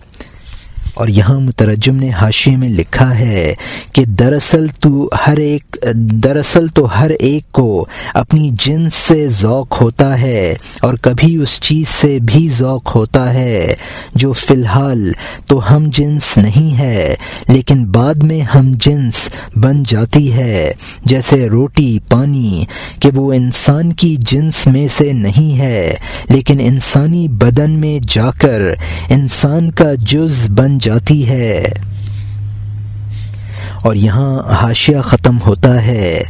اور یہاں مترجم نے حاشیے میں لکھا ہے کہ دراصل تو ہر ایک، دراصل تو ہر ایک کو اپنی جنس سے ذوق ہوتا ہے اور کبھی اس چیز سے بھی ذوق ہوتا ہے جو فی الحال تو ہم جنس نہیں ہے، لیکن بعد میں ہم جنس بن جاتی ہے۔ جیسے روٹی، پانی، کہ وہ انسان کی جنس میں سے نہیں ہے، لیکن انسانی بدن میں جا کر انسان کا جز بن جاتی ہے۔ اور یہاں حاشیہ ختم ہوتا ہے۔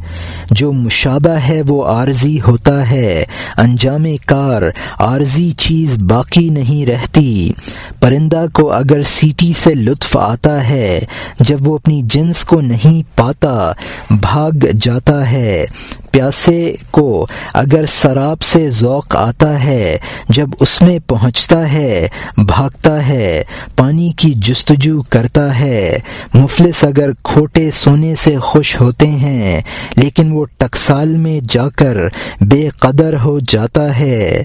جو مشابہ ہے وہ عارضی ہوتا ہے۔ انجام کار عارضی چیز باقی نہیں رہتی۔ پرندہ کو اگر سیٹی سے لطف آتا ہے، جب وہ اپنی جنس کو نہیں پاتا، بھاگ جاتا ہے۔ پیاسے کو اگر سراب سے ذوق آتا ہے، جب اس میں پہنچتا ہے، بھاگتا ہے، پانی کی جستجو کرتا ہے۔ مفلس اگر کھوٹے سونے سے خوش ہوتے ہیں، لیکن وہ ٹکسال میں جا کر بے قدر ہو جاتا ہے۔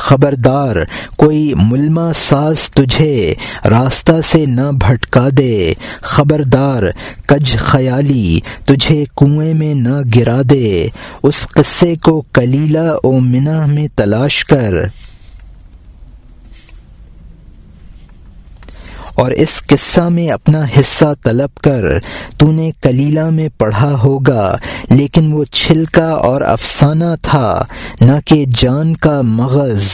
خبردار، کوئی ملما ساز تجھے راستہ سے نہ بھٹکا دے۔ خبردار، کج خیالی تجھے کنویں میں نہ گرا دے۔ اس قصے کو کلیلہ او منہ میں تلاش کر۔ اور اس قصہ میں اپنا حصہ طلب کر تو نے کلیلہ میں پڑھا ہوگا، لیکن وہ چھلکا اور افسانہ تھا، نہ کہ جان کا مغز۔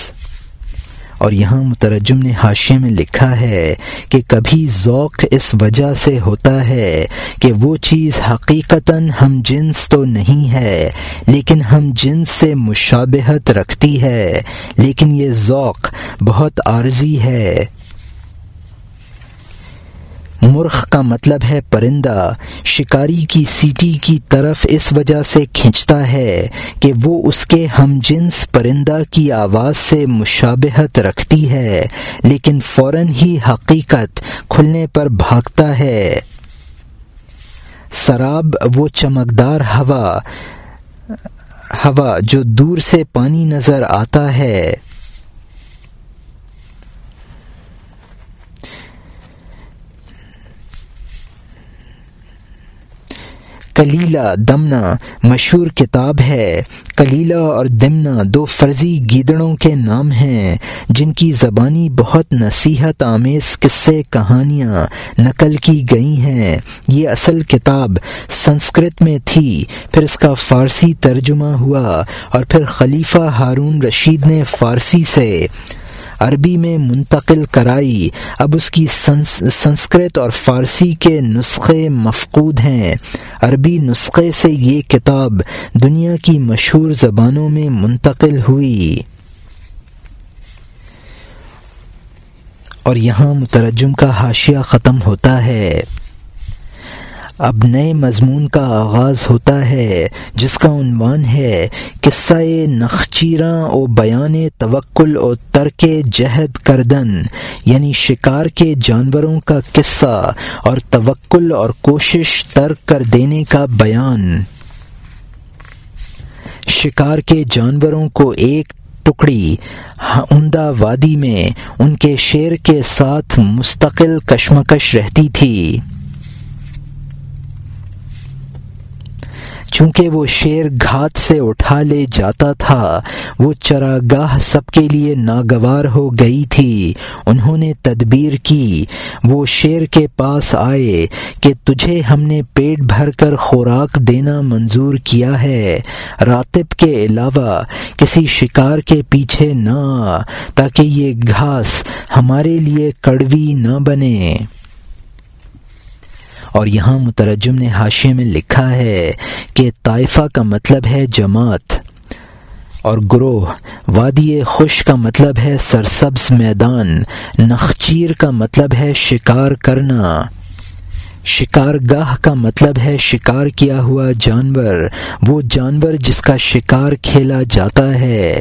اور یہاں مترجم نے حاشے میں لکھا ہے کہ کبھی ذوق اس وجہ سے ہوتا ہے کہ وہ چیز حقیقتاً ہم جنس تو نہیں ہے، لیکن ہم جنس سے مشابہت رکھتی ہے، لیکن یہ ذوق بہت عارضی ہے۔ مرخ کا مطلب ہے پرندہ، شکاری کی سیٹی کی طرف اس وجہ سے کھنچتا ہے کہ وہ اس کے ہم جنس پرندہ کی آواز سے مشابہت رکھتی ہے، لیکن فوراً ہی حقیقت کھلنے پر بھاگتا ہے۔ سراب وہ چمکدار ہوا ہوا جو دور سے پانی نظر آتا ہے۔ کلیلہ دمنا مشہور کتاب ہے۔ کلیلہ اور دمنا دو فرضی گیدڑوں کے نام ہیں، جن کی زبانی بہت نصیحت آمیز قصے کہانیاں نقل کی گئی ہیں۔ یہ اصل کتاب سنسکرت میں تھی، پھر اس کا فارسی ترجمہ ہوا اور پھر خلیفہ ہارون رشید نے فارسی سے۔ عربی میں منتقل کرائی۔ اب اس کی سنسکرت اور فارسی کے نسخے مفقود ہیں۔ عربی نسخے سے یہ کتاب دنیا کی مشہور زبانوں میں منتقل ہوئی۔ اور یہاں مترجم کا حاشیہ ختم ہوتا ہے۔ اب نئے مضمون کا آغاز ہوتا ہے، جس کا عنوان ہے، قصہ نخچیراں و بیان توکل و ترک جہد کردن یعنی شکار کے جانوروں کا قصہ اور توکل اور کوشش ترک کر دینے کا بیان۔ شکار کے جانوروں کو ایک ٹکڑی عمدہ وادی میں ان کے شیر کے ساتھ مستقل کشمکش رہتی تھی۔ چونکہ وہ شیر گھات سے اٹھا لے جاتا تھا، وہ چراگاہ سب کے لیے ناگوار ہو گئی تھی۔ انہوں نے تدبیر کی۔ وہ شیر کے پاس آئے کہ تجھے ہم نے پیٹ بھر کر خوراک دینا منظور کیا ہے۔ راتب کے علاوہ کسی شکار کے پیچھے نہ، تاکہ یہ گھاس ہمارے لیے کڑوی نہ بنے۔ اور یہاں مترجم نے حاشے میں لکھا ہے کہ طائفہ کا مطلب ہے جماعت اور گروہ، وادی خوش کا مطلب ہے سرسبز میدان، نخچیر کا مطلب ہے شکار کرنا شکار گاہ کا مطلب ہے شکار کیا ہوا جانور، وہ جانور جس کا شکار کھیلا جاتا ہے۔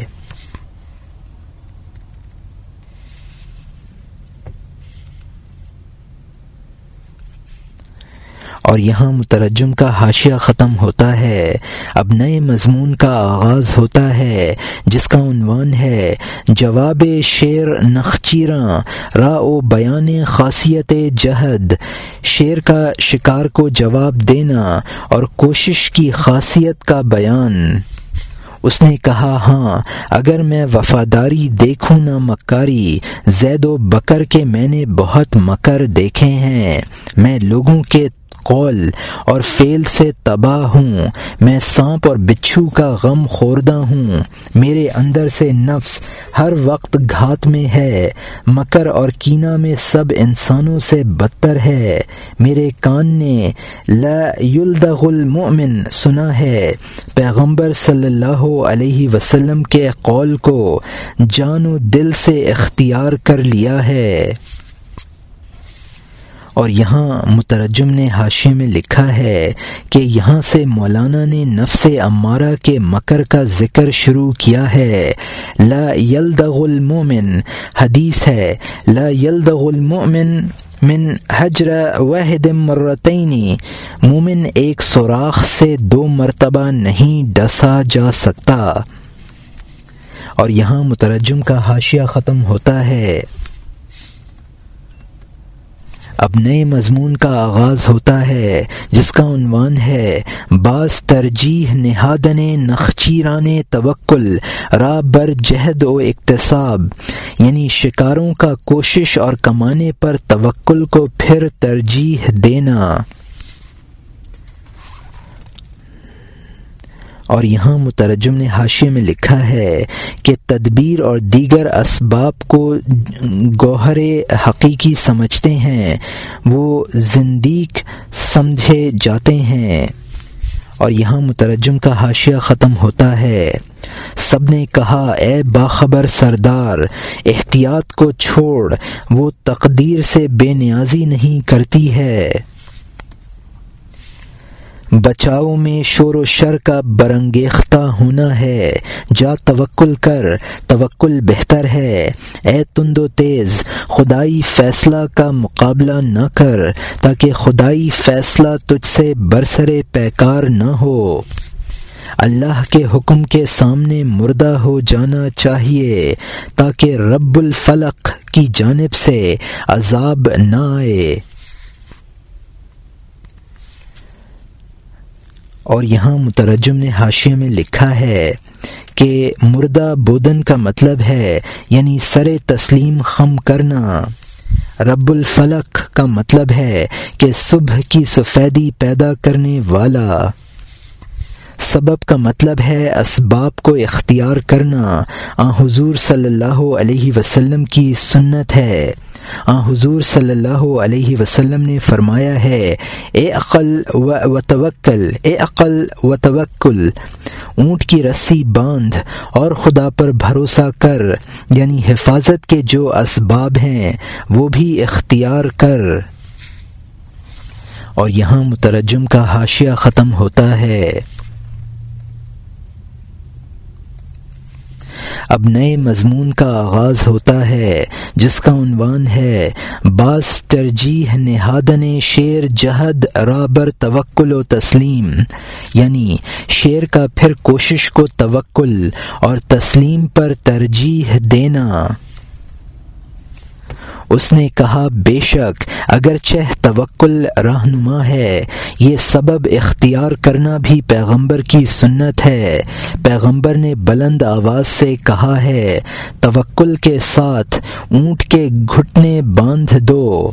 اور یہاں مترجم کا حاشیہ ختم ہوتا ہے۔ اب نئے مضمون کا آغاز ہوتا ہے، جس کا عنوان ہے، جواب شیر نخچیراں را و بیان خاصیت جہد۔ شیر کا شکار کو جواب دینا اور کوشش کی خاصیت کا بیان۔ اس نے کہا ہاں اگر میں وفاداری دیکھوں نہ مکاری، زید و بکر کے میں نے بہت مکر دیکھے ہیں۔ میں لوگوں کے قول اور فیل سے تباہ ہوں۔ میں سانپ اور بچھو کا غم خوردہ ہوں۔ میرے اندر سے نفس ہر وقت گھات میں ہے۔ مکر اور کینا میں سب انسانوں سے بدتر ہے۔ میرے کان نے لا یلدغ المؤمن سنا ہے۔ پیغمبر صلی اللہ علیہ وسلم کے قول کو جان و دل سے اختیار کر لیا ہے۔ اور یہاں مترجم نے حاشے میں لکھا ہے کہ یہاں سے مولانا نے نفس امارہ کے مکر کا ذکر شروع کیا ہے۔ لا یلدغ المومن حدیث ہے۔ لا یلدغ المؤمن من حجر واحد مرتینی مومن ایک سوراخ سے دو مرتبہ نہیں ڈسا جا سکتا۔ اور یہاں مترجم کا حاشیہ ختم ہوتا ہے۔ اب نئے مضمون کا آغاز ہوتا ہے، جس کا عنوان ہے، بعض ترجیح نہادن نخچیران توکل را بر جہد و اقتصاب یعنی شکاروں کا کوشش اور کمانے پر توکل کو پھر ترجیح دینا۔ اور یہاں مترجم نے حاشے میں لکھا ہے کہ تدبیر اور دیگر اسباب کو گوہر حقیقی سمجھتے ہیں، وہ زندیق سمجھے جاتے ہیں۔ اور یہاں مترجم کا حاشیہ ختم ہوتا ہے۔ سب نے کہا، اے باخبر سردار، احتیاط کو چھوڑ، وہ تقدیر سے بے نیازی نہیں کرتی ہے۔ بچاؤ میں شور و شر کا برنگیختہ ہونا ہے۔ جا توکل کر، توکل بہتر ہے۔ اے تند و تیز، خدائی فیصلہ کا مقابلہ نہ کر، تاکہ خدائی فیصلہ تجھ سے برسر پیکار نہ ہو۔ اللہ کے حکم کے سامنے مردہ ہو جانا چاہیے، تاکہ رب الفلق کی جانب سے عذاب نہ آئے۔ اور یہاں مترجم نے حاشیے میں لکھا ہے کہ مردہ بودن کا مطلب ہے یعنی سر تسلیم خم کرنا۔ رب الفلق کا مطلب ہے کہ صبح کی سفیدی پیدا کرنے والا۔ سبب کا مطلب ہے اسباب کو اختیار کرنا۔ آ حضور صلی اللہ علیہ وسلم کی سنت ہے۔ آ، حضور صلی اللہ علیہ وسلم نے فرمایا ہے، اے عقل و توکل اے عقل و توکل، اونٹ کی رسی باندھ اور خدا پر بھروسہ کر یعنی حفاظت کے جو اسباب ہیں، وہ بھی اختیار کر۔ اور یہاں مترجم کا حاشیہ ختم ہوتا ہے۔ اب نئے مضمون کا آغاز ہوتا ہے، جس کا عنوان ہے، بعض ترجیح نہادن شیر جہد، رابر توکل و تسلیم۔ یعنی شیر کا پھر کوشش کو توکل اور تسلیم پر ترجیح دینا۔ اس نے کہا، بے شک اگر چہ توکل رہنما ہے، یہ سبب اختیار کرنا بھی پیغمبر کی سنت ہے۔ پیغمبر نے بلند آواز سے کہا ہے، توکل کے ساتھ اونٹ کے گھٹنے باندھ دو۔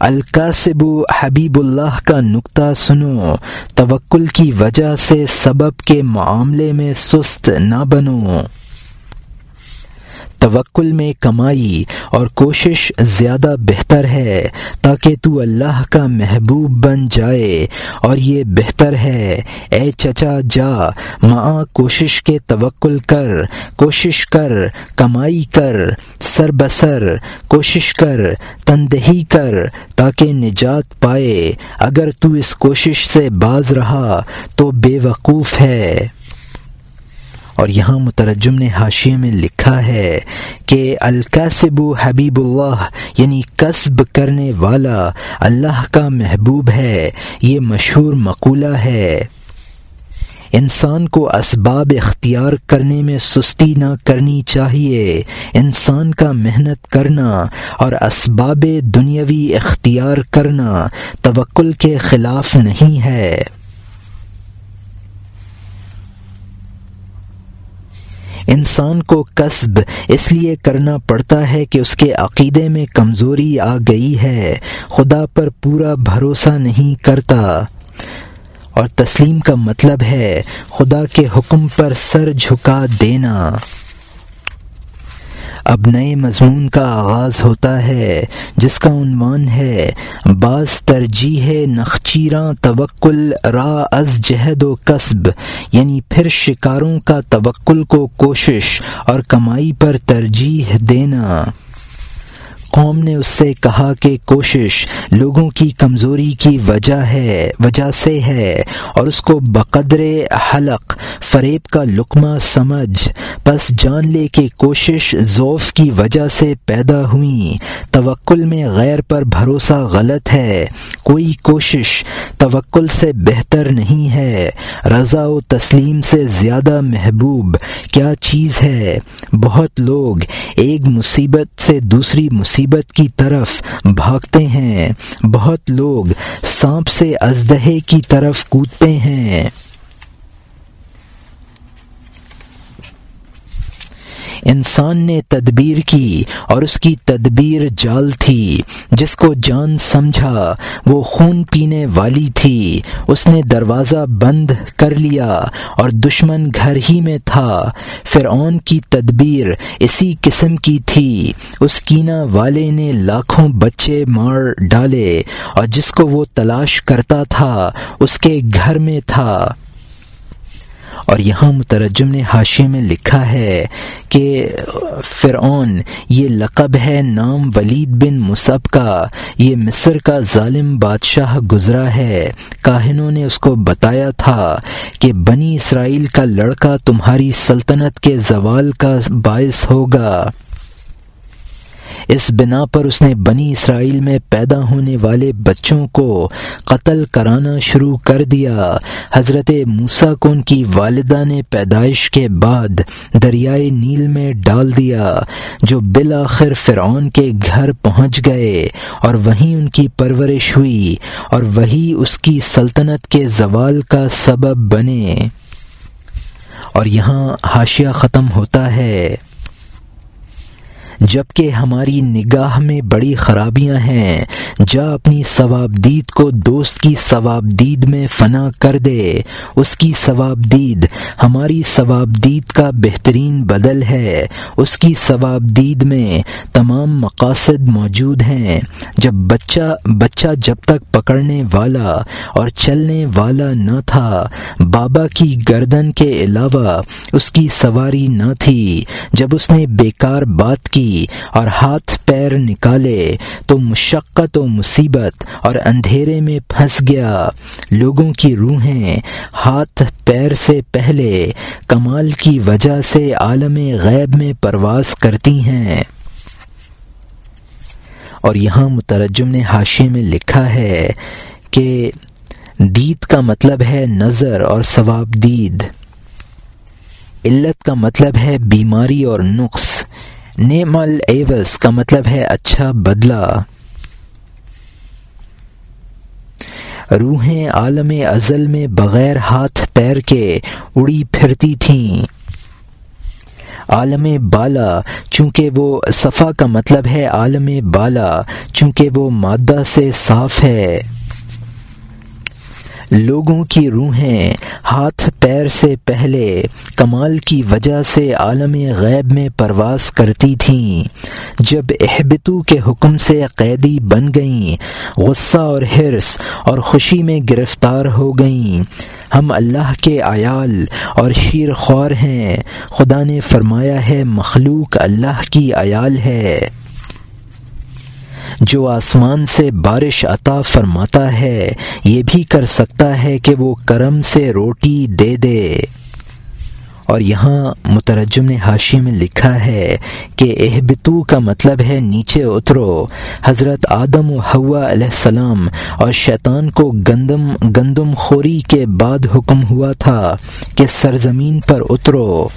القاسب حبیب اللہ کا نقطہ سنو، توکل کی وجہ سے سبب کے معاملے میں سست نہ بنو۔ توکل میں کمائی اور کوشش زیادہ بہتر ہے تاکہ تو اللہ کا محبوب بن جائے اور یہ بہتر ہے۔ اے چچا، جا ماں کوشش کے توکل کر، کوشش کر، کمائی کر سر بسر کوشش کر، تندہی کر تاکہ نجات پائے۔ اگر تو اس کوشش سے باز رہا تو بے وقوف ہے۔ اور یہاں مترجم نے حاشیے میں لکھا ہے کہ القاسب حبیب اللہ یعنی قصب کرنے والا اللہ کا محبوب ہے، یہ مشہور مقولہ ہے۔ انسان کو اسباب اختیار کرنے میں سستی نہ کرنی چاہیے، انسان کا محنت کرنا اور اسباب دنیاوی اختیار کرنا توکل کے خلاف نہیں ہے۔ انسان کو قصب اس لیے کرنا پڑتا ہے کہ اس کے عقیدے میں کمزوری آ گئی ہے۔ خدا پر پورا بھروسہ نہیں کرتا۔ اور تسلیم کا مطلب ہے خدا کے حکم پر سر جھکا دینا۔ اب نئے مضمون کا آغاز ہوتا ہے، جس کا عنوان ہے، بعض ترجیح نخچیراں توکل را از جہد و قصب یعنی پھر شکاروں کا توکل کو کوشش اور کمائی پر ترجیح دینا۔ قوم نے اس سے کہا کہ کوشش لوگوں کی کمزوری کی وجہ ہے، وجہ سے ہے، اور اس کو بقدر حلق، فریب کا لقمہ سمجھ۔ بس جان لے کہ کوشش ذوف کی وجہ سے پیدا ہوئی۔ توکل میں غیر پر بھروسہ غلط ہے۔ کوئی کوشش توکل سے بہتر نہیں ہے۔ رضا و تسلیم سے زیادہ محبوب۔ کیا چیز ہے؟ بہت لوگ، ایک مصیبت سے دوسری مصیبت۔ مصیبت کی طرف بھاگتے ہیں۔ بہت لوگ سانپ سے ازدہے کی طرف کودتے ہیں۔ انسان نے تدبیر کی اور اس کی تدبیر جال تھی، جس کو جان سمجھا، وہ خون پینے والی تھی۔ اس نے دروازہ بند کر لیا اور دشمن گھر ہی میں تھا۔ فرعون کی تدبیر اسی قسم کی تھی۔ اس کینا والے نے لاکھوں بچے مار ڈالے اور جس کو وہ تلاش کرتا تھا، اس کے گھر میں تھا۔ اور یہاں مترجم نے حاشے میں لکھا ہے کہ فرعون، یہ لقب ہے نام ولید بن مصب کا، یہ مصر کا ظالم بادشاہ گزرا ہے۔ کاہنوں نے اس کو بتایا تھا کہ بنی اسرائیل کا لڑکا تمہاری سلطنت کے زوال کا باعث ہوگا۔ اس بنا پر اس نے بنی اسرائیل میں پیدا ہونے والے بچوں کو قتل کرانا شروع کر دیا۔ حضرت موسا کو ان کی والدہ نے پیدائش کے بعد دریائے نیل میں ڈال دیا، جو بالآخر فرعون کے گھر پہنچ گئے اور وہیں ان کی پرورش ہوئی اور وہی اس کی سلطنت کے زوال کا سبب بنے۔ اور یہاں حاشیہ ختم ہوتا ہے۔ جبکہ ہماری نگاہ میں بڑی خرابیاں ہیں۔ جا اپنی ثواب دید کو دوست کی ثواب دید میں فنا کر دے۔ اس کی ثواب دید، ہماری ثواب دید کا بہترین بدل ہے۔ اس کی ثواب دید میں تمام مقاصد موجود ہیں۔ جب بچہ بچہ جب تک پکڑنے والا اور چلنے والا نہ تھا، بابا کی گردن کے علاوہ اس کی سواری نہ تھی۔ جب اس نے بیکار بات کی اور ہاتھ پیر نکالے تو مشقت و مصیبت اور اندھیرے میں پھنس گیا۔ لوگوں کی روحیں ہاتھ پیر سے پہلے کمال کی وجہ سے عالم غیب میں پرواز کرتی ہیں۔ اور یہاں مترجم نے حاشے میں لکھا ہے کہ دید کا مطلب ہے نظر اور ثواب دید۔ علت کا مطلب ہے بیماری اور نقص۔ نیم ایوس کا مطلب ہے اچھا بدلہ۔ روحیں عالم ازل میں بغیر ہاتھ پیر کے اڑی پھرتی تھیں۔ عالم بالا، چونکہ وہ صفا کا مطلب ہے عالم بالا، چونکہ وہ مادہ سے صاف ہے۔ لوگوں کی روحیں ہاتھ پیر سے پہلے کمال کی وجہ سے عالم غیب میں پرواز کرتی تھیں۔ جب احبتو کے حکم سے قیدی بن گئیں، غصہ اور حرص اور خوشی میں گرفتار ہو گئیں۔ ہم اللہ کے عیال اور شیر خوار ہیں۔ خدا نے فرمایا ہے، مخلوق اللہ کی عیال ہے۔ جو آسمان سے بارش عطا فرماتا ہے، یہ بھی کر سکتا ہے کہ وہ کرم سے روٹی دے دے۔ اور یہاں مترجم نے حاشی میں لکھا ہے کہ اہبتو کا مطلب ہے نیچے اترو۔ حضرت آدم و ہوا علیہ السلام اور شیطان کو گندم گندم خوری کے بعد حکم ہوا تھا کہ سرزمین پر اترو۔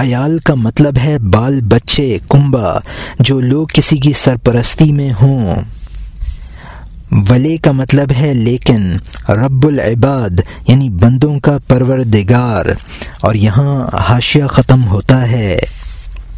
عیال کا مطلب ہے بال بچے کنبا جو لوگ کسی کی سرپرستی میں ہوں۔ ولے کا مطلب ہے لیکن رب العباد یعنی بندوں کا پروردگار۔ اور یہاں حاشیہ ختم ہوتا ہے۔